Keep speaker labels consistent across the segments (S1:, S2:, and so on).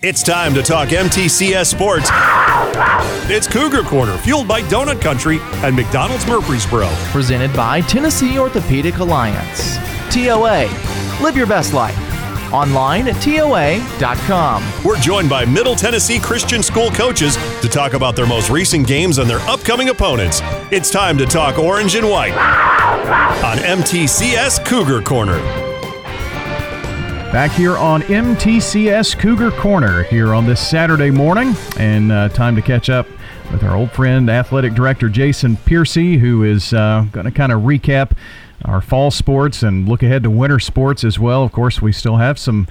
S1: It's time to talk MTCS sports. It's Cougar Corner, fueled by Donut Country and McDonald's Murfreesboro.
S2: Presented by Tennessee Orthopedic Alliance. TOA. Live your best life. Online at TOA.com.
S1: We're joined by Middle Tennessee Christian School coaches to talk about their most recent games and their upcoming opponents. It's time to talk orange and white on MTCS Cougar Corner.
S3: Back here on MTCS Cougar Corner here on this Saturday morning, and uh, time to catch up with our old friend, athletic director Jason Piercy, who is uh, going to kind of recap our fall sports and look ahead to winter sports as well. Of course, we still have some.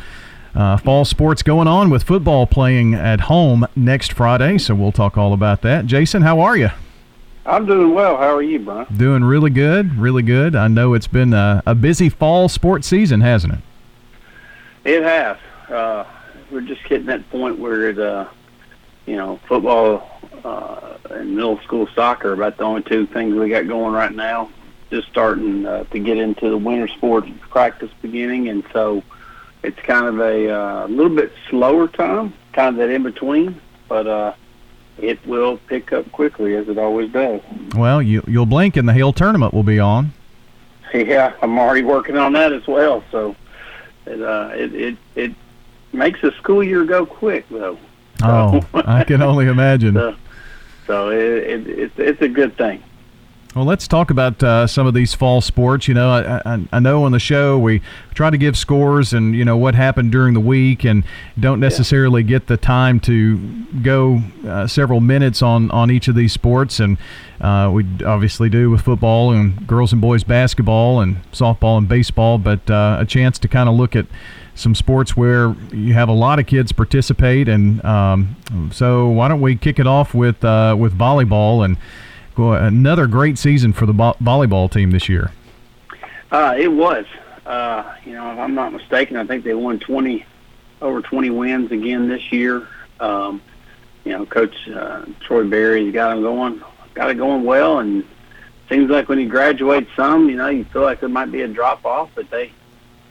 S3: Uh, fall sports going on with football playing at home next Friday, so we'll talk all about that. Jason, how are you?
S4: I'm doing well. How are you, Brian?
S3: Doing really good, really good. I know it's been a, a busy fall sports season, hasn't it?
S4: It has. Uh, we're just hitting that point where it, uh, you know, football uh, and middle school soccer are about the only two things we got going right now. Just starting uh, to get into the winter sports practice beginning, and so it's kind of a uh, little bit slower time, kind of that in between, but uh, it will pick up quickly as it always does.
S3: Well, you you'll blink and the Hale tournament will be on.
S4: Yeah, I'm already working on that as well. So it uh, it, it it makes the school year go quick though.
S3: Oh, I can only imagine.
S4: so, so it, it, it's it's a good thing.
S3: Well, let's talk about uh, some of these fall sports. You know, I, I, I, know on the show we try to give scores and you know what happened during the week, and don't necessarily yeah. get the time to go uh, several minutes on on each of these sports. And uh, we obviously do with football and girls and boys basketball and softball and baseball, but uh, a chance to kind of look at some sports where you have a lot of kids participate. And um, so, why don't we kick it off with uh, with volleyball and another great season for the volleyball team this year.
S4: Uh, it was. Uh, you know, if I'm not mistaken, I think they won 20 over 20 wins again this year. Um, you know, Coach uh, Troy Berry's got them going, got it going well, and seems like when he graduates some, you know, you feel like there might be a drop off, but they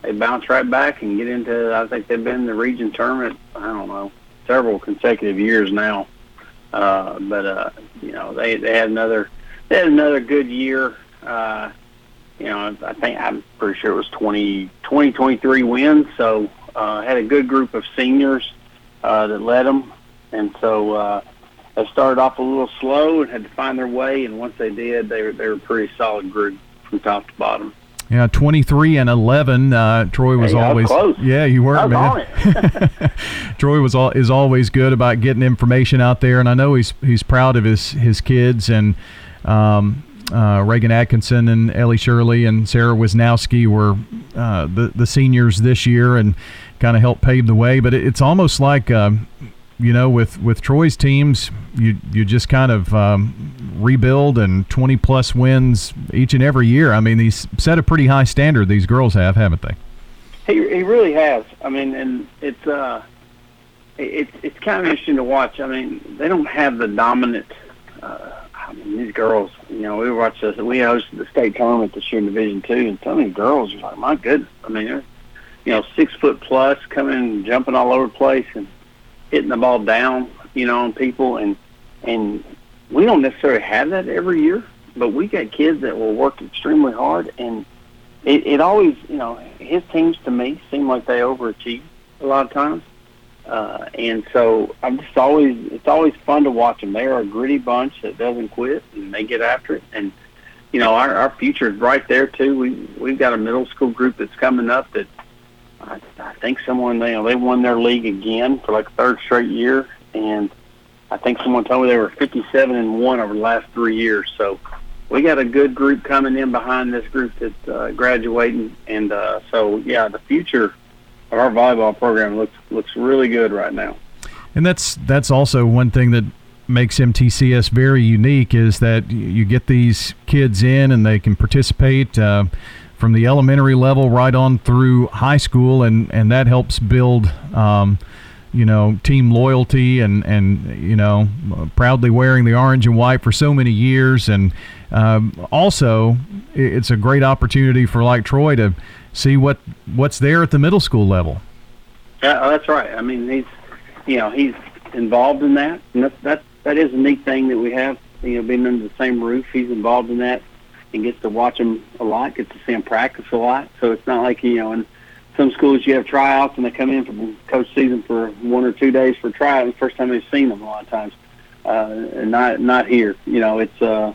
S4: they bounce right back and get into. I think they've been in the region tournament. I don't know, several consecutive years now. Uh, but uh, you know, they they had another they had another good year. Uh, you know, I think I'm pretty sure it was 20, 20 23 wins. So uh, had a good group of seniors uh, that led them, and so uh, they started off a little slow and had to find their way. And once they did, they were they were a pretty solid group from top to bottom.
S3: Yeah, 23 and 11. Uh, Troy was
S4: hey,
S3: always
S4: was
S3: yeah, you were man. Troy was all, is always good about getting information out there, and I know he's he's proud of his his kids and. Um, uh, Reagan Atkinson and Ellie Shirley and Sarah Wisnowski were uh, the the seniors this year and kind of helped pave the way. But it, it's almost like um, you know, with with Troy's teams, you you just kind of um, rebuild and 20 plus wins each and every year. I mean, these set a pretty high standard. These girls have, haven't they?
S4: He he really has. I mean, and it's uh, it's it's kind of interesting to watch. I mean, they don't have the dominant. Uh, I mean, these girls. You know, we watched this. We hosted the state tournament this year in Division Two, and some of these girls are like, my goodness. I mean, they're you know six foot plus, coming jumping all over the place, and hitting the ball down, you know, on people, and and we don't necessarily have that every year, but we got kids that will work extremely hard, and it, it always, you know, his teams to me seem like they overachieve a lot of times, uh, and so I'm just always, it's always fun to watch them. They are a gritty bunch that doesn't quit, and they get after it, and you know, our, our future is right there too. We we've got a middle school group that's coming up that I, I think someone you know they won their league again for like a third straight year, and I think someone told me they were 57 and one over the last three years. So we got a good group coming in behind this group that's uh, graduating, and uh, so yeah, the future of our volleyball program looks looks really good right now.
S3: And that's that's also one thing that makes MTCS very unique is that you get these kids in and they can participate. Uh, from the elementary level right on through high school, and, and that helps build, um, you know, team loyalty and, and, you know, proudly wearing the orange and white for so many years. And um, also, it's a great opportunity for like Troy to see what what's there at the middle school level.
S4: Yeah, that's right. I mean, these you know, he's involved in that, and that that that is a neat thing that we have. You know, being under the same roof, he's involved in that, and gets to watch him a lot, gets to see him practice a lot. So it's not like you know, in some schools you have tryouts and they come in for coach season for one or two days for tryout. The first time they've seen them a lot of times, uh, not not here. You know, it's uh,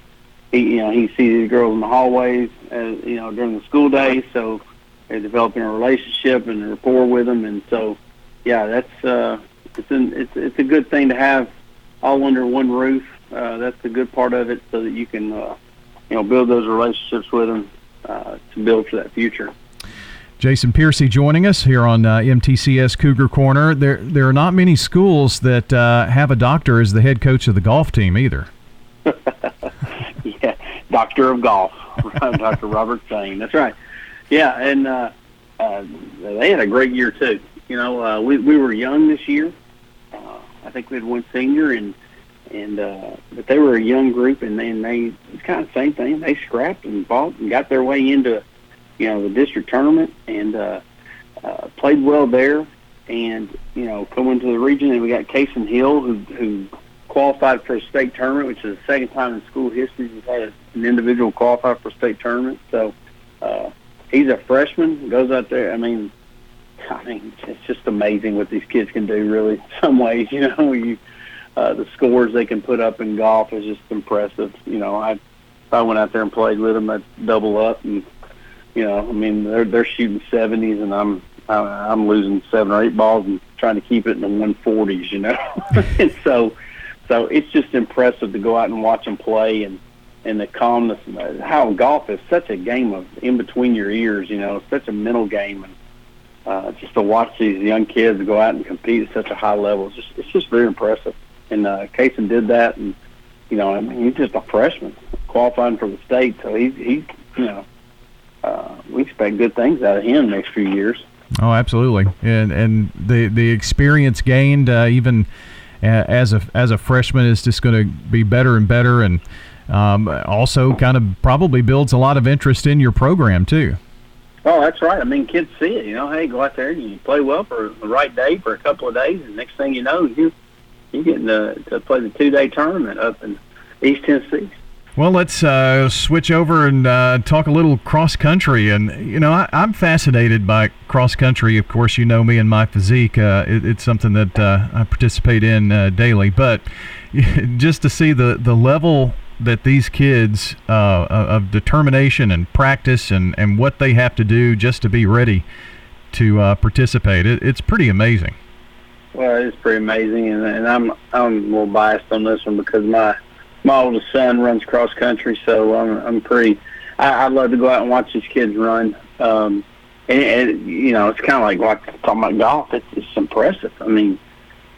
S4: he you know he sees these girls in the hallways, uh, you know, during the school days, so they're developing a relationship and a rapport with them, and so yeah, that's uh, it's an, it's it's a good thing to have all under one roof. Uh, that's the good part of it, so that you can uh, you know build those relationships with them uh, to build for that future.
S3: Jason Piercy joining us here on uh, MTCS Cougar Corner. There, there are not many schools that uh, have a doctor as the head coach of the golf team either.
S4: yeah, doctor of golf, Dr. Robert Thane. That's right. Yeah, and uh, uh, they had a great year too. You know, uh, we we were young this year. Uh, I think we had one senior, and and uh, but they were a young group, and then they it's kind of the same thing. They scrapped and fought and got their way into you know the district tournament and uh, uh, played well there. And you know, coming to the region, and we got Cason Hill who who qualified for a state tournament, which is the second time in school history we've had an individual qualify for a state tournament. So uh, he's a freshman, goes out there. I mean, I mean, it's just amazing what these kids can do. Really, some ways, you know, you uh, the scores they can put up in golf is just impressive. You know, I if I went out there and played with them, I'd double up and you know, I mean, they're they're shooting seventies, and I'm I'm losing seven or eight balls and trying to keep it in the one forties, you know. and so, so it's just impressive to go out and watch them play, and and the calmness. How golf is such a game of in between your ears, you know, such a mental game, and uh, just to watch these young kids go out and compete at such a high level, it's just it's just very impressive. And uh, did that, and you know, I mean, he's just a freshman qualifying for the state, so he's he's you know uh, we expect good things out of him next few years.
S3: Oh, absolutely, and and the the experience gained uh, even as a as a freshman is just going to be better and better, and um, also kind of probably builds a lot of interest in your program too.
S4: Oh, that's right. I mean, kids see it. You know, hey, go out there and you play well for the right day for a couple of days, and next thing you know, you you getting to, to play the two day tournament up in East Tennessee.
S3: Well, let's uh, switch over and uh, talk a little cross country. And, you know, I, am fascinated by cross country. Of course, you know me and my physique. Uh, it, it's something that uh, I participate in uh, daily. But just to see the, the level that these kids uh, of determination and practice and, and what they have to do just to be ready to participate, it, it's pretty amazing.
S4: Well, it's pretty amazing. And, and I'm, I'm a little biased on this one because my – my oldest son runs cross country, so I'm I'm pretty. I, I love to go out and watch these kids run. Um, and, and you know, it's kind of like like talking about golf. It's it's impressive. I mean,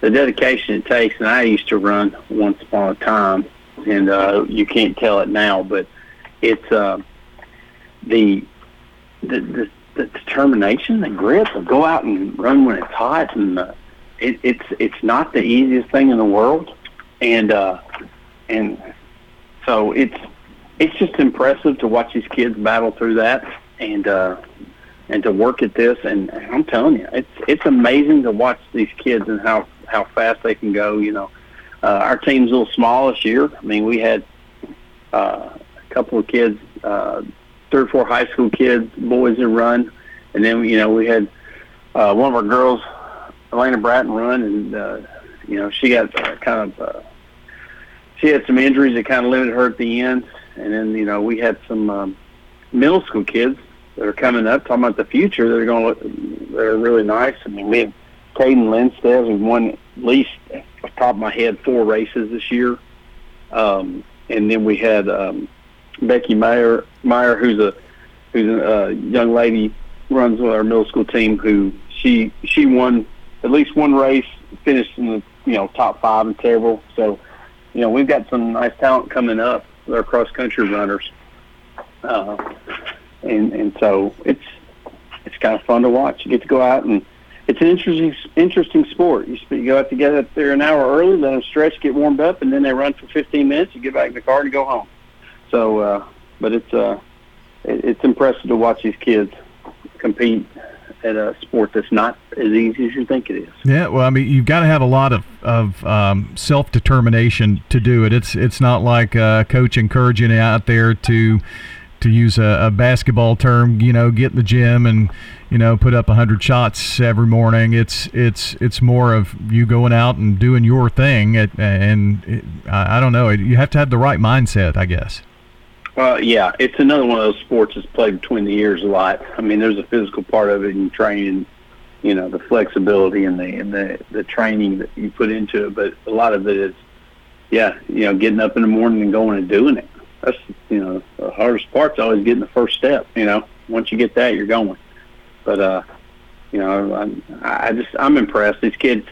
S4: the dedication it takes. And I used to run once upon a time, and uh, you can't tell it now, but it's uh, the, the the the determination, the grit, to go out and run when it's hot, and uh, it, it's it's not the easiest thing in the world, and uh, and so it's it's just impressive to watch these kids battle through that and uh, and to work at this. And I'm telling you, it's it's amazing to watch these kids and how how fast they can go. You know, uh, our team's a little small this year. I mean, we had uh, a couple of kids, uh, three or four high school kids, boys that run, and then you know we had uh, one of our girls, Elena Bratton, run, and uh, you know she got uh, kind of. Uh, she had some injuries that kind of limited her at the end. And then, you know, we had some um, middle school kids that are coming up, talking about the future, that are going to look, that are really nice. I mean, we have Caden Lindstedt, who won at least, off the top of my head, four races this year. Um, and then we had um, Becky Meyer, Meyer, who's a who's a uh, young lady, runs with our middle school team. Who she she won at least one race, finished in the you know top five in several. So you know, we've got some nice talent coming up our cross country runners, uh, and and so it's it's kind of fun to watch. You get to go out and it's an interesting interesting sport. You, you go out to get up there an hour early, let them stretch, get warmed up, and then they run for 15 minutes. You get back in the car and go home. So, uh, but it's uh, it, it's impressive to watch these kids compete at a sport that's not as easy as you think it is.
S3: Yeah, well, I mean, you've got to have a lot of of um, self determination to do it. It's it's not like a coach encouraging you out there to to use a, a, basketball term, you know, get in the gym and you know put up hundred shots every morning. It's it's it's more of you going out and doing your thing. At, and it, I, I don't know. You have to have the right mindset, I guess.
S4: Uh, yeah, it's another one of those sports that's played between the ears a lot. I mean, there's a physical part of it and training, you know, the flexibility and the and the the training that you put into it. But a lot of it is, yeah, you know, getting up in the morning and going and doing it. That's you know the hardest part's always getting the first step. You know, once you get that, you're going. But uh, you know, I, I just I'm impressed. These kids,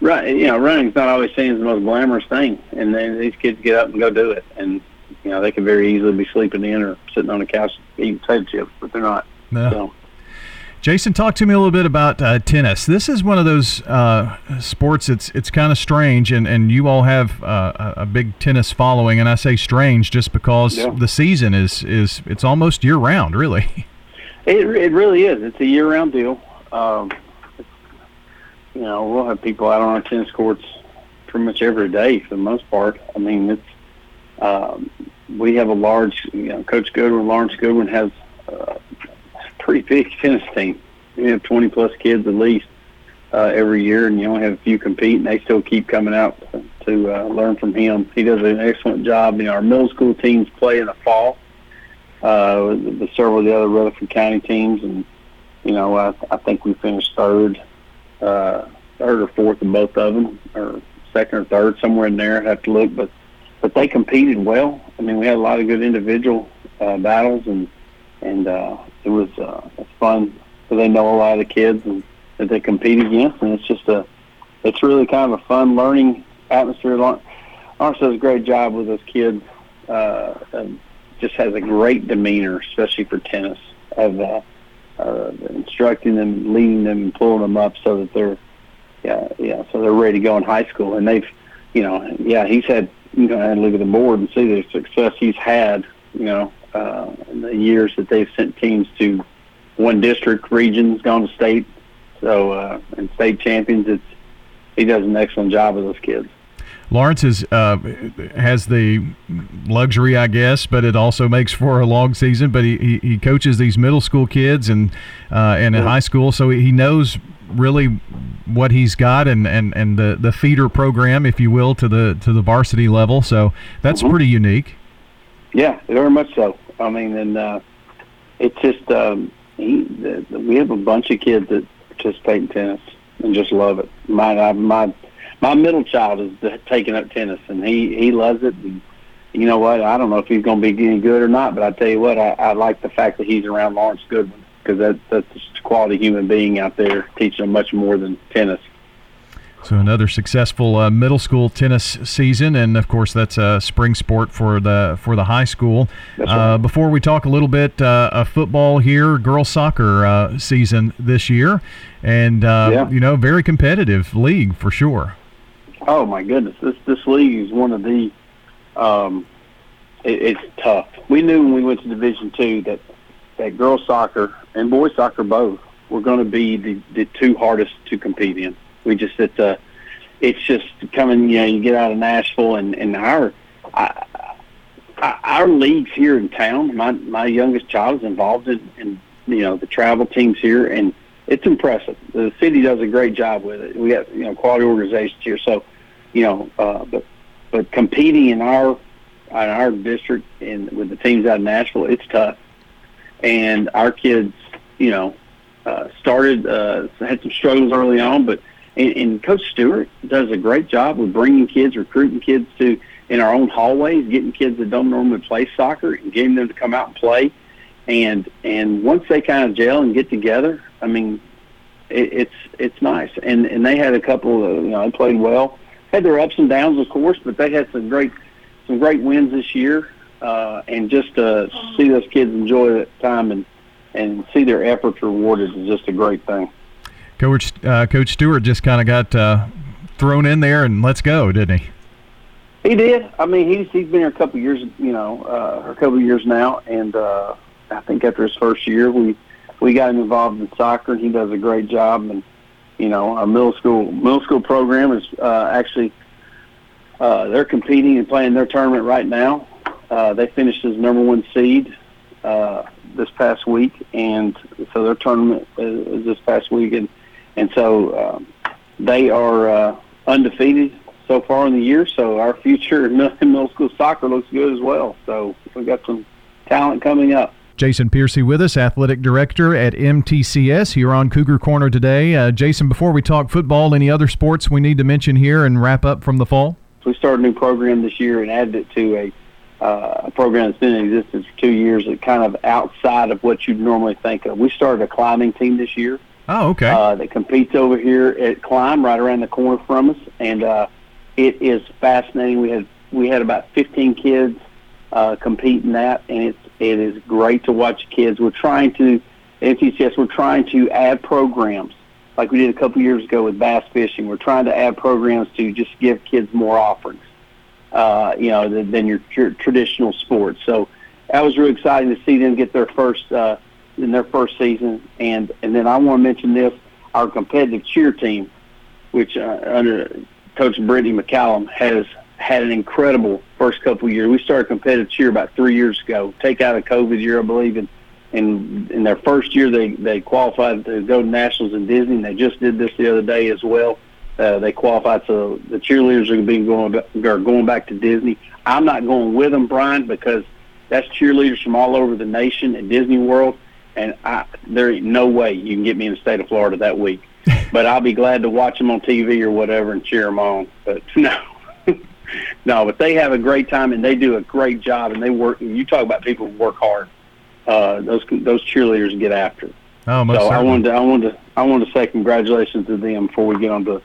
S4: run, you know, running's not always seen as the most glamorous thing, and then these kids get up and go do it, and you know, they could very easily be sleeping in or sitting on a couch eating potato chips, but they're not.
S3: No. So. Jason, talk to me a little bit about uh, tennis. This is one of those uh, sports. It's it's kind of strange, and, and you all have uh, a big tennis following. And I say strange just because yeah. the season is is it's almost year round, really.
S4: It it really is. It's a year round deal. Um, you know, we'll have people out on our tennis courts pretty much every day for the most part. I mean, it's um, we have a large, you know, Coach Goodwin, Lawrence Goodwin has uh, a pretty big tennis team. We have 20 plus kids at least uh, every year, and you only have a few compete, and they still keep coming out to, uh, learn from him. He does an excellent job. You know, our middle school teams play in the fall uh, with, with several of the other Rutherford County teams, and you know, I, I think we finished third, uh, third or fourth in both of them, or second or third, somewhere in there. I have to look, but but they competed well. I mean, we had a lot of good individual uh, battles, and and uh, it was uh, it's fun. So they know a lot of the kids and that they compete against, and it's just a it's really kind of a fun learning atmosphere. Lawrence does a great job with those kids. Uh, and just has a great demeanor, especially for tennis, of uh, uh, instructing them, leading them, and pulling them up so that they're yeah yeah so they're ready to go in high school. And they've you know yeah he's had you know, and look at the board and see the success he's had, you know, uh, in the years that they've sent teams to one district, regions, gone to state, so uh, and state champions. It's he does an excellent job with those kids.
S3: Lawrence is uh, has the luxury, I guess, but it also makes for a long season. But he, he, he coaches these middle school kids and uh, and in high school, so he knows really what he's got and, and, and the, the feeder program, if you will, to the to the varsity level. So that's mm-hmm. pretty unique.
S4: Yeah, very much so. I mean, and uh, it's just um, he, the, the, we have a bunch of kids that participate in tennis and just love it. My I, my my middle child is taking up tennis and he he loves it. And you know what? I don't know if he's going to be any good or not, but I tell you what, I, I like the fact that he's around Lawrence Goodwin because that, that's a quality human being out there teaching them much more than tennis.
S3: So another successful uh, middle school tennis season, and of course that's a spring sport for the for the high school. Uh, right. Uh, before we talk a little bit uh, of football here, girls soccer uh, season this year, and uh, yeah. you know very competitive league for sure.
S4: Oh my goodness, this this league is one of the. Um, it, it's tough. We knew when we went to Division Two that that girls soccer and boys soccer both were going to be the, the two hardest to compete in. We just it's uh, it's just coming. You know, you get out of Nashville and and our I, I, our leagues here in town. My my youngest child is involved in, in you know the travel teams here, and it's impressive. The city does a great job with it. We have you know quality organizations here, so you know, uh, but but competing in our in our district and with the teams out of Nashville, it's tough and our kids, you know, uh, started uh, had some struggles early on, but and, and Coach Stewart does a great job with bringing kids, recruiting kids to in our own hallways, getting kids that don't normally play soccer and getting them to come out and play. And and once they kind of gel and get together, I mean, it, it's it's nice. And and they had a couple of you know they played well, had their ups and downs of course, but they had some great some great wins this year uh, and just to see those kids enjoy that time and and see their efforts rewarded is just a great thing.
S3: Coach uh, Coach Stewart just kind of got uh, thrown in there and let's go, didn't he?
S4: He did. I mean, he's he's been here a couple of years, you know, uh, a couple of years now, and uh, I think after his first year, we we got him involved in soccer, and he does a great job. And you know, our middle school middle school program is uh, actually uh, they're competing and playing their tournament right now. Uh, they finished as number one seed uh, this past week, and so their tournament is, is this past week, and and so um, they are uh, undefeated so far in the year. So our future in middle school soccer looks good as well. So we've got some talent coming up.
S3: Jason Piercy with us, athletic director at MTCS here on Cougar Corner today. Uh, Jason, before we talk football, any other sports we need to mention here and wrap up from the fall?
S4: We started a new program this year and added it to a, uh, a program that's been in existence for two years, that kind of outside of what you'd normally think of. We started a climbing team this year.
S3: Oh, okay.
S4: Uh, that competes over here at Climb, right around the corner from us, and uh, it is fascinating. We had we had about 15 kids uh, compete in that, and it's it is great to watch kids. We're trying to at MTCS, we're trying to add programs like we did a couple years ago with bass fishing. We're trying to add programs to just give kids more offerings, uh, you know, than, your, your traditional sports. So that was really exciting to see them get their first uh, in their first season. And and then I want to mention this: our competitive cheer team, which uh, under Coach Brittany McCallum has had an incredible first couple years. We started competitive cheer about three years ago. Take out a COVID year, I believe, and in in their first year they they qualified to go to nationals in Disney. And they just did this the other day as well. Uh, they qualified, so the cheerleaders are being going are going back to Disney. I'm not going with them, Brian, because that's cheerleaders from all over the nation at Disney World, and I, there ain't no way you can get me in the state of Florida that week. but I'll be glad to watch them on TV or whatever and cheer them on. But no, no, but they have a great time and they do a great job and they work. You talk about people who work hard. Uh, those those cheerleaders get after.
S3: Oh, most
S4: so I
S3: certainly.
S4: wanted to, I wanted to, I wanted to say congratulations to them before we get on to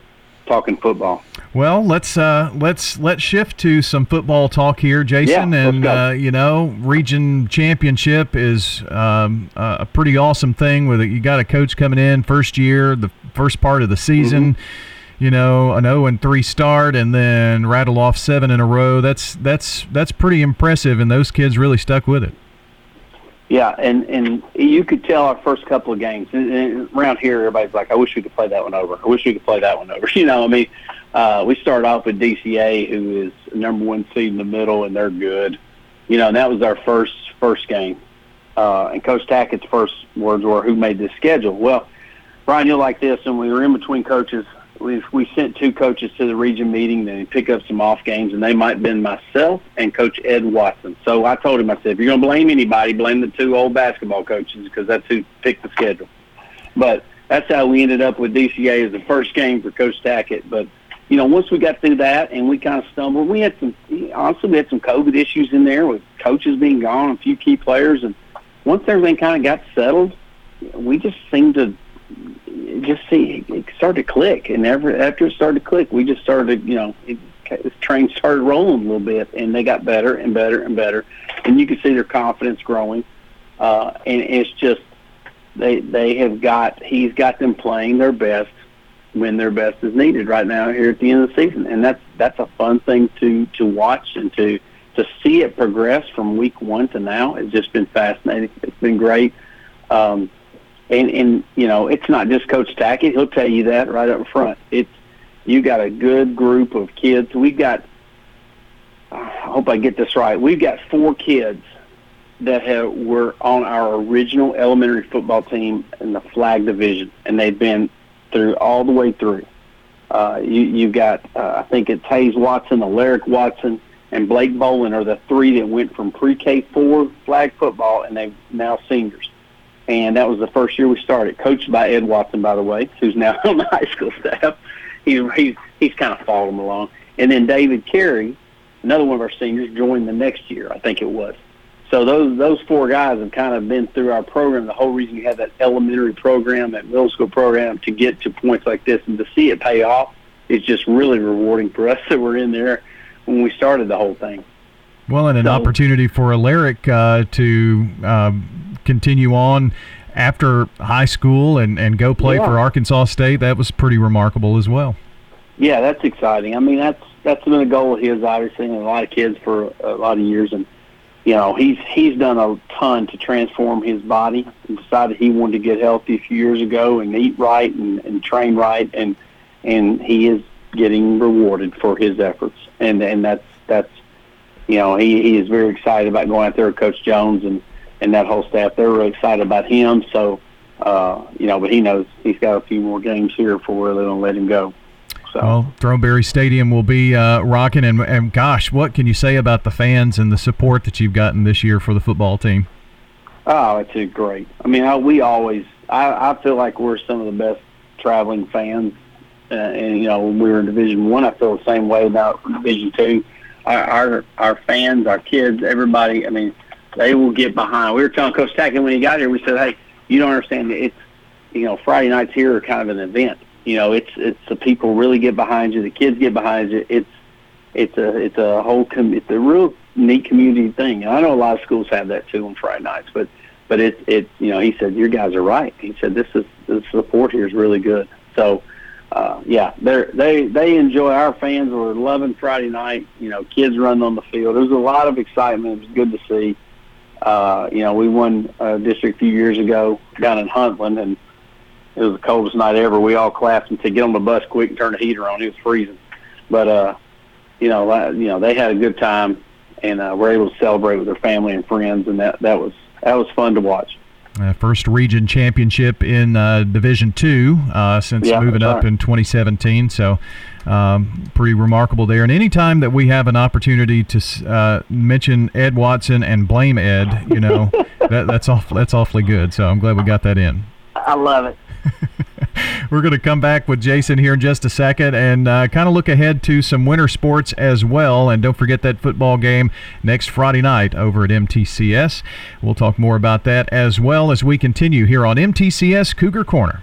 S4: talking football.
S3: Well, let's uh, let's let's shift to some football talk here, Jason.
S4: Yeah,
S3: and uh, you know, region championship is um, uh, a pretty awesome thing. With you got a coach coming in first year, the first part of the season. You know, an 0 and 3 start, and then rattle off seven in a row. That's that's that's pretty impressive, and those kids really stuck with it.
S4: Yeah, and and you could tell our first couple of games and, and around here, everybody's like, "I wish we could play that one over. I wish we could play that one over." You know, I mean, uh, we started off with DCA, who is number one seed in the middle, and they're good. You know, and that was our first first game. Uh, and Coach Tackett's first words were, "Who made this schedule?" Well, Brian, you'll like this. And we were in between coaches. We we sent two coaches to the region meeting to pick up some off games, and they might have been myself and Coach Ed Watson. So I told him, I said, if you're going to blame anybody, blame the two old basketball coaches because that's who picked the schedule. But that's how we ended up with DCA as the first game for Coach Tackett. But you know, once we got through that and we kind of stumbled, we had some honestly we had some COVID issues in there with coaches being gone, a few key players, and once everything kind of got settled, we just seemed to just see it started to click, and ever after it started to click, we just started, you know, it, this train started rolling a little bit, and they got better and better and better, and you could see their confidence growing, uh, and it's just they they have got he's got them playing their best when their best is needed right now here at the end of the season, and that's that's a fun thing to to watch and to to see it progress from week one to now. It's just been fascinating. It's been great. Um, and and you know it's not just Coach Tackett. He'll tell you that right up front. It's you got a good group of kids. We've got. I hope I get this right. We've got four kids that have were on our original elementary football team in the flag division, and they've been through all the way through. Uh, you you've got uh, I think it's Hayes Watson, Alaric Watson, and Blake Bolin are the three that went from pre-K four flag football, and they're now seniors and that was the first year we started. Coached by Ed Watson, by the way, who's now on the high school staff. He's he's he's kind of followed him along. And then David Carey, another one of our seniors, joined the next year, I think it was. So those those four guys have kind of been through our program. The whole reason you have that elementary program, that middle school program, to get to points like this and to see it pay off is just really rewarding for us that we were in there when we started the whole thing.
S3: Well, and an
S4: So-
S3: opportunity for Alaric uh, to um, continue on after high school and, and go play
S4: Yeah.
S3: for Arkansas State. That was pretty remarkable as well.
S4: Yeah, that's exciting. I mean, that's that's been a goal of his, obviously, and a lot of kids for a lot of years. And you know, he's he's done a ton to transform his body and decided he wanted to get healthy a few years ago and eat right and, and train right and and he is getting rewarded for his efforts and and that's that's you know he, he is very excited about going out there with Coach Jones and and that whole staff. They're really excited about him. So uh, you know, but he knows he's got a few more games here before they're going to let him go. So.
S3: Well, Throneberry Stadium will be uh, rocking, and, and gosh, what can you say about the fans and the support that you've gotten this year for the football team?
S4: Oh, it's great. I mean, I, we always, I, I feel like we're some of the best traveling fans, uh, and you know, when we were in Division One, I, I feel the same way about Division Two. Our, our our fans, our kids, everybody. I mean, they will get behind. We were telling Coach Tackett when he got here, we said, "Hey, you don't understand. It's you know, Friday nights here are kind of an event you know, it's it's the people really get behind you. The kids get behind you. It's it's a it's a whole com- it's a real neat community thing. And I know a lot of schools have that too on Friday nights, but but it's it you know he said your guys are right. He said this is the support here is really good. So uh, yeah, they they they enjoy our fans are loving Friday night. You know, kids running on the field. There's a lot of excitement. It was good to see. Uh, you know, we won a district a few years ago down in Huntland, and it was the coldest night ever. We all clapped and said, "Get on the bus quick and turn the heater on." It was freezing, but uh, you know, you know, they had a good time and uh, were able to celebrate with their family and friends, and that that was that was fun to watch.
S3: Uh, first region championship in uh, Division Two uh, since
S4: yeah,
S3: moving up
S4: right.
S3: in 2017. So, um, pretty remarkable there. And anytime that we have an opportunity to uh, mention Ed Watson and blame Ed, you know, that, that's off, that's awfully good. So I'm glad we got that in.
S4: I love it.
S3: We're going to come back with Jason here in just a second and uh, kind of look ahead to some winter sports as well. And don't forget that football game next Friday night over at MTCS. We'll talk more about that as well as we continue here on MTCS Cougar Corner.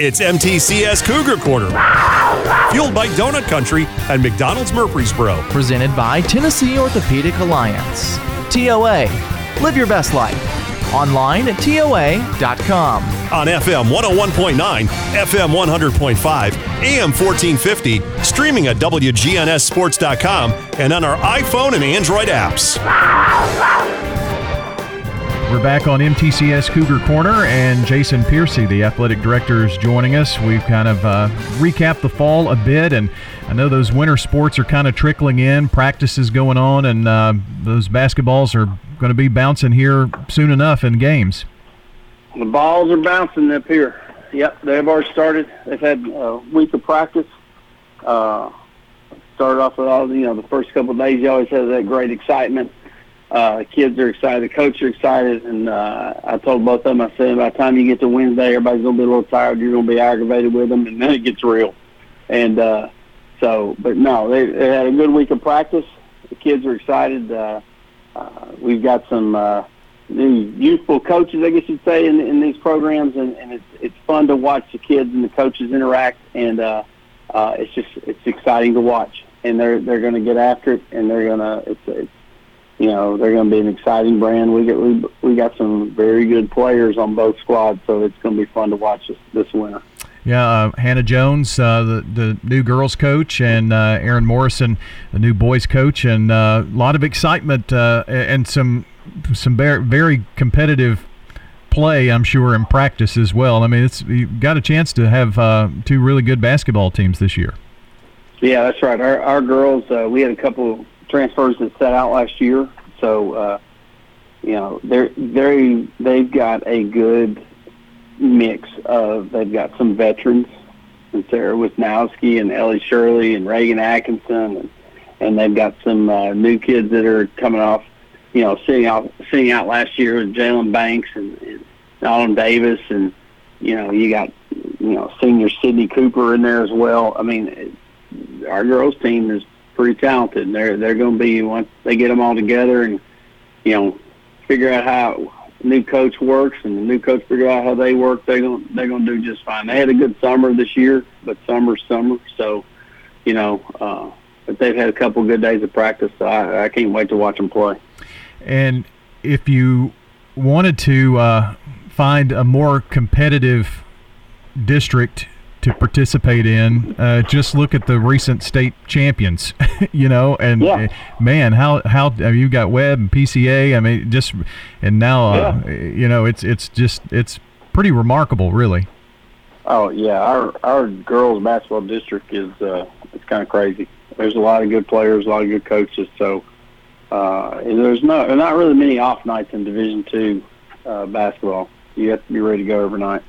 S1: It's MTCS Cougar Corner. Fueled by Donut Country and McDonald's Murfreesboro.
S2: Presented by Tennessee Orthopedic Alliance. TOA. Live your best life. Online at TOA.com.
S1: On FM 101.9, FM 100.5, AM 1450, streaming at WGNSSports.com, and on our iPhone and Android apps.
S3: We're back on MTCS Cougar Corner, and Jason Piercy, the athletic director, is joining us. We've kind of uh, recapped the fall a bit, and I know those winter sports are kind of trickling in. Practice is going on, and uh, those basketballs are going to be bouncing here soon enough in games.
S4: The balls are bouncing up here. Yep, they've already started. They've had a week of practice. Uh, started off with all, you know, the first couple of days, you always have that great excitement. Uh, kids are excited, the coach are excited, and uh, I told both of them, I said, by the time you get to Wednesday, everybody's to be a little tired. You're going to be aggravated with them, and then it gets real. And uh, so, but no, they, they had a good week of practice. The kids are excited. Uh, uh, we've got some uh, new youthful coaches, I guess you'd say, in, in these programs, and, and it's it's fun to watch the kids and the coaches interact, and uh, uh, it's just it's exciting to watch. and they're they're going to get after it, and they're going to it's, it's you know they're going to be an exciting brand. We get we we got some very good players on both squads, so it's going to be fun to watch this this winter.
S3: Yeah, uh, Hannah Jones, uh, the the new girls coach, and uh, Aaron Morrison, the new boys coach, and uh, a lot of excitement uh, and some some very, very competitive play. I'm sure in practice as well. I mean, it's you got a chance to have uh, two really good basketball teams this year.
S4: Yeah, that's right. Our our girls, we had a couple transfers that set out last year, so you know they're very they've got a good mix of they've got some veterans and Sarah Wisnowski and Ellie Shirley and Reagan Atkinson and and they've got some uh, new kids that are coming off, you know, sitting out sitting out last year with Jalen Banks and, and Alan Davis and you know you got you know senior Sydney Cooper in there as well. I mean, our girls team is pretty talented. They're they're going to be once they get them all together and you know figure out how new coach works and the new coach figure out how they work, they're going they're going to do just fine. They had a good summer this year, but summer's summer, so you know. Uh, but they've had a couple good days of practice, so I, I can't wait to watch them play.
S3: And if you wanted to uh, find a more competitive district to participate in. Uh, just look at the recent state champions, you know, and
S4: yeah.
S3: uh, man, how how I mean, you got Webb and PCA. I mean, just and now uh, yeah. you know it's it's just it's pretty remarkable, really.
S4: Oh yeah, our our girls basketball district is uh, it's kind of crazy. There's a lot of good players, a lot of good coaches. So uh, there's no not really many off nights in Division Two uh, basketball. You have to be ready to go every night.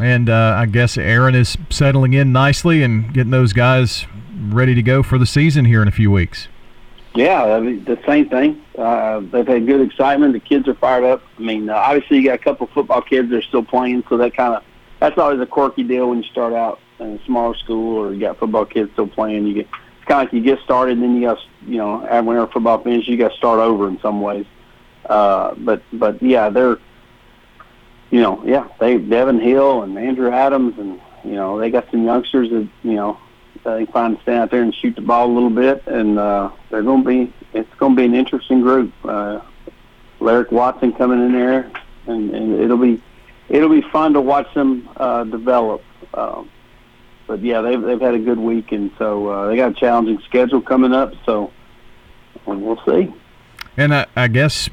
S3: And uh, I guess Aaron is settling in nicely and getting those guys ready to go for the season here in a few weeks.
S4: Yeah, I mean, the same thing. Uh, they've had good excitement. The kids are fired up. I mean, uh, obviously you got a couple of football kids that are still playing, so that kind of that's always a quirky deal when you start out in a smaller school or you got football kids still playing. You get it's kind of like you get started, and then you got you know, whenever football finishes, you got to start over in some ways. Uh, but but yeah, they're you know, yeah, they Devin Hill and Andrew Adams, and you know, they got some youngsters that you know they find to stand out there and shoot the ball a little bit, and uh, they're going to be it's going to be an interesting group. Uh, Lyric Watson coming in there, and, and it'll be it'll be fun to watch them uh, develop. Um, but yeah, they've they've had a good week, and so uh, they got a challenging schedule coming up. So we'll see.
S3: And I, I, guess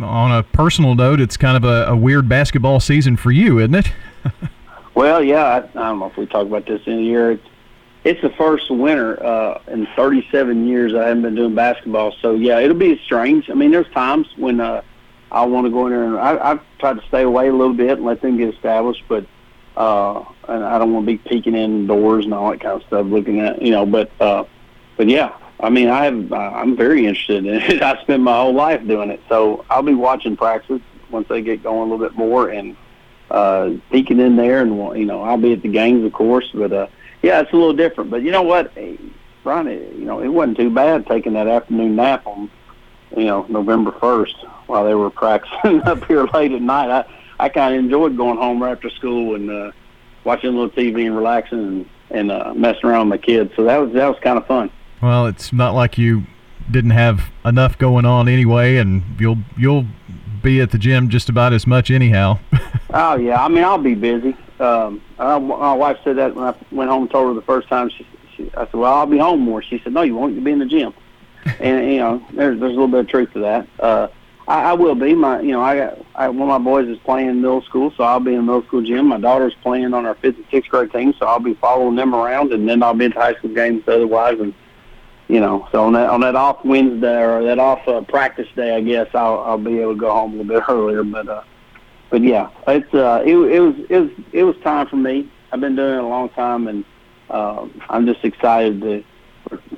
S3: on a personal note, it's kind of a, a weird basketball season for you, isn't it?
S4: well, yeah. I, I, don't know if we talk about this in a year. It's, it's the first winter uh, in 37 years I haven't been doing basketball. So, yeah, it'll be strange. I mean, there's times when uh, I want to go in there and I, I've tried to stay away a little bit and let them get established, but uh, and I don't want to be peeking in doors and all that kind of stuff, looking at, you know, but, uh, but yeah, I mean, I have, uh, I'm very interested in it. I spent my whole life doing it, so I'll be watching practice once they get going a little bit more and uh, peeking in there, and you know, I'll be at the games, of course. But uh, yeah, it's a little different. But you know what, Ron, you know, it wasn't too bad taking that afternoon nap on, you know, November first while they were practicing up here late at night. I I kind of enjoyed going home right after school and uh, watching a little TV and relaxing and and uh, messing around with my kids. So that was that was kind of fun.
S3: Well, it's not like you didn't have enough going on anyway, and you'll you'll be at the gym just about as much anyhow.
S4: oh yeah, I mean I'll be busy. Um, I, my wife said that when I went home and told her the first time. She, she, I said, "Well, I'll be home more." She said, "No, you won't. You'll be in the gym." and you know, there's there's a little bit of truth to that. Uh, I, I will be. My you know, I got I, one of my boys is playing middle school, so I'll be in the middle school gym. My daughter's playing on our fifth and sixth grade team, so I'll be following them around, and then I'll be at high school games otherwise, and you know, so on that on that off Wednesday or that off uh, practice day, I guess I'll I'll be able to go home a little bit earlier. But uh, but yeah, it's uh, it, it was it was it was time for me. I've been doing it a long time, and uh, I'm just excited to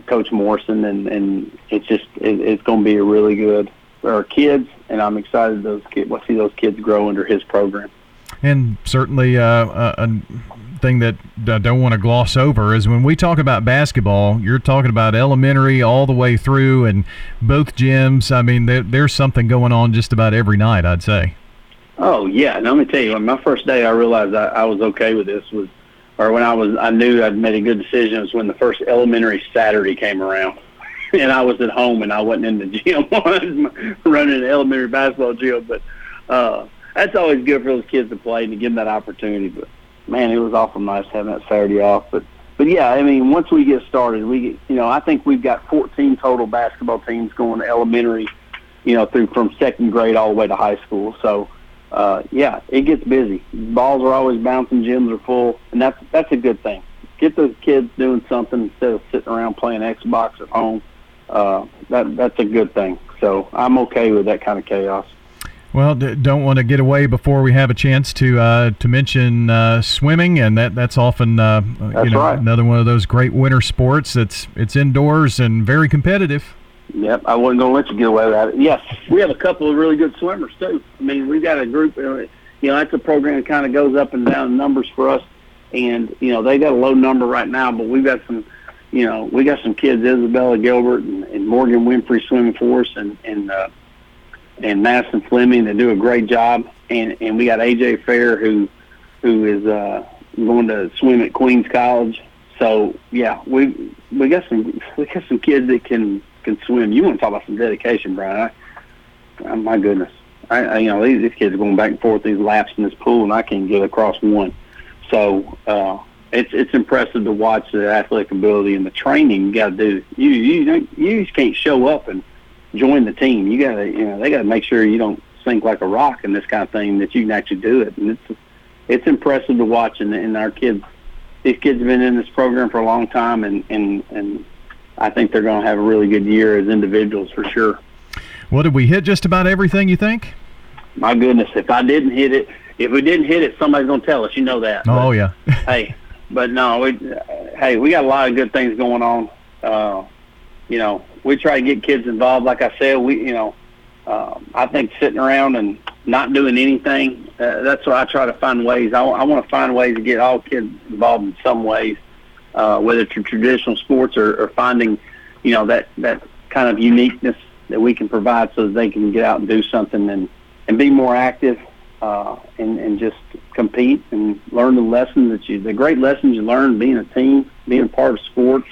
S4: Coach Morrison, and and it's just it, it's going to be a really good for our kids, and I'm excited those kids. We'll see those kids grow under his program.
S3: And certainly, uh, a thing that I don't want to gloss over is when we talk about basketball, you're talking about elementary all the way through, and both gyms. I mean, there, there's something going on just about every night. I'd say.
S4: Oh yeah, and let me tell you, on my first day I realized I, I was okay with this was or when I was, I knew I'd made a good decision was when the first elementary Saturday came around, and I was at home and I wasn't in the gym running an elementary basketball gym. But uh, that's always good for those kids to play and to give them that opportunity. But man, it was awful nice having that Saturday off. But but yeah, I mean, once we get started, we you know, I think we've got 14 total basketball teams going to elementary, you know, through from second grade all the way to high school. So uh, yeah, it gets busy. Balls are always bouncing, gyms are full, and that's that's a good thing. Get those kids doing something instead of sitting around playing Xbox at home. Uh, that that's a good thing. So I'm okay with that kind of chaos.
S3: Well, d- don't want to get away before we have a chance to uh, to mention uh, swimming, and that that's often uh,
S4: that's
S3: you know
S4: right.
S3: another one of those great winter sports. That's it's indoors and very competitive.
S4: Yep, I wasn't going to let you get away with it. Yes, we have a couple of really good swimmers too. I mean, we've got a group. uh, You know, that's a program that kind of goes up and down in numbers for us, and you know they got a low number right now, but we've got some. You know, we got some kids, Isabella Gilbert and, and Morgan Winfrey swimming for us, and and uh, and Madison Fleming that do a great job, and and we got AJ Fair who who is uh, going to swim at Queens College. So yeah, we we got some we got some kids that can can swim. You want to talk about some dedication, Brian? I, oh, my goodness, I, I you know these, these kids are going back and forth these laps in this pool, and I can't get across one. So uh, it's it's impressive to watch the athletic ability and the training you got to do. You you you just can't show up and join the team. You got to you know they got to make sure you don't sink like a rock in this kind of thing that you can actually do it, and it's it's impressive to watch. And, and our kids, these kids have been in this program for a long time, and and and I think they're going to have a really good year as individuals for sure.
S3: Well, did we hit just about everything you think?
S4: My goodness, if I didn't hit it, if we didn't hit it, somebody's going to tell us. You know that.
S3: Oh yeah.
S4: hey, but no, we hey, we got a lot of good things going on. Uh, you know, we try to get kids involved. Like I said, we you know, um, I think sitting around and not doing anything. Uh, that's why I try to find ways. I, I want to find ways to get all kids involved in some ways, uh, whether it's traditional sports or, or finding, you know, that that kind of uniqueness that we can provide so that they can get out and do something and and be more active uh, and and just compete and learn the lessons that you the great lessons you learn being a team, being a part of sports,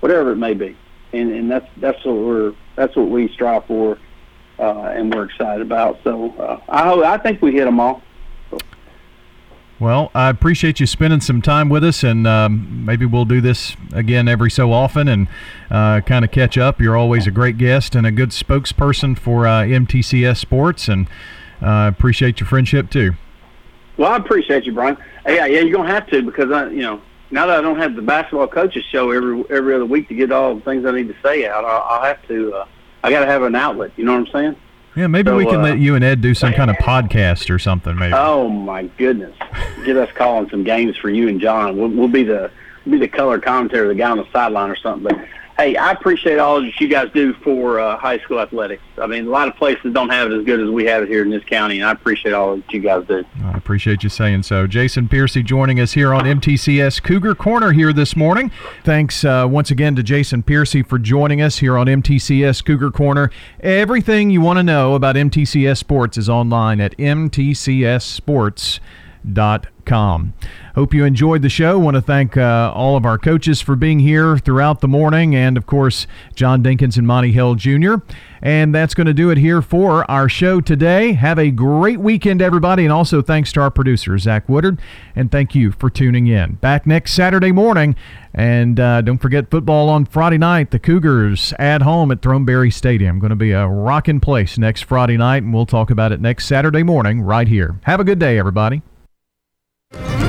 S4: whatever it may be. And and that's that's what we're that's what we strive for, uh, and we're excited about. So uh, I I think we hit them all.
S3: Well, I appreciate you spending some time with us, and um, maybe we'll do this again every so often and uh, kind of catch up. You're always a great guest and a good spokesperson for uh, MTCS Sports, and uh, appreciate your friendship too.
S4: Well, I appreciate you, Brian. Yeah, yeah, you're gonna have to because I, you know, now that I don't have the basketball coaches show every every other week to get all the things I need to say out, I'll, I'll have to. Uh, I got to have an outlet. You know what I'm saying?
S3: Yeah, maybe
S4: So,
S3: we can
S4: uh,
S3: let you and Ed do some kind of podcast or something. Maybe.
S4: Oh my goodness! Get us calling some games for you and John. We'll, we'll be the we'll be the color commentator, the guy on the sideline or something. But hey, I appreciate all that you guys do for uh, high school athletics. I mean, a lot of places don't have it as good as we have it here in this county, and I appreciate all that you guys do.
S3: I appreciate you saying so. Jason Piercy joining us here on MTCS Cougar Corner here this morning. Thanks uh, once again to Jason Piercy for joining us here on MTCS Cougar Corner. Everything you want to know about MTCS Sports is online at mtcsports.com. Hope you enjoyed the show. Want to thank uh, all of our coaches for being here throughout the morning, and of course, John Dinkins and Monty Hill Jr. And that's going to do it here for our show today. Have a great weekend, everybody, and also thanks to our producer, Zach Woodard. And thank you for tuning in. Back next Saturday morning. And uh, don't forget football on Friday night. The Cougars at home at Throneberry Stadium. Going to be a rocking place next Friday night, and we'll talk about it next Saturday morning right here. Have a good day, everybody. Bye.